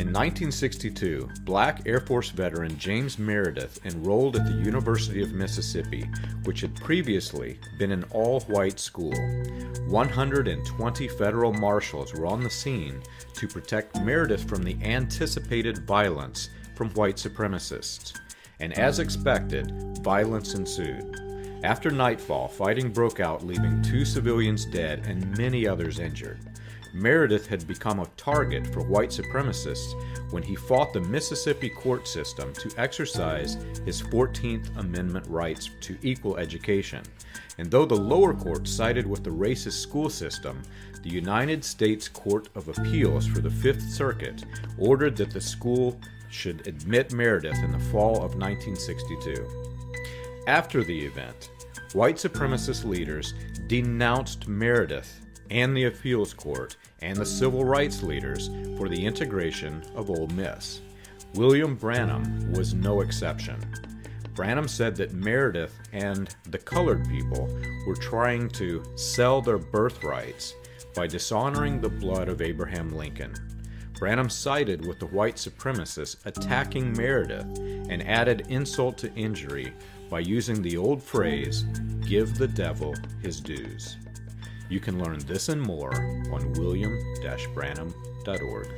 In 1962, black Air Force veteran James Meredith enrolled at the University of Mississippi, which had previously been an all white school. 120 federal marshals were on the scene to protect Meredith from the anticipated violence from white supremacists. And as expected, violence ensued. After nightfall, fighting broke out, leaving two civilians dead and many others injured. Meredith had become a target for white supremacists when he fought the Mississippi court system to exercise his 14th Amendment rights to equal education. And though the lower court sided with the racist school system, the United States Court of Appeals for the Fifth Circuit ordered that the school should admit Meredith in the fall of 1962. After the event, white supremacist leaders denounced Meredith and the appeals court and the civil rights leaders for the integration of Ole Miss. William Branham was no exception. Branham said that Meredith and the colored people were trying to sell their birthrights by dishonoring the blood of Abraham Lincoln. Branham sided with the white supremacists attacking Meredith and added insult to injury by using the old phrase, give the devil his dues. You can learn this and more on william-branham.org.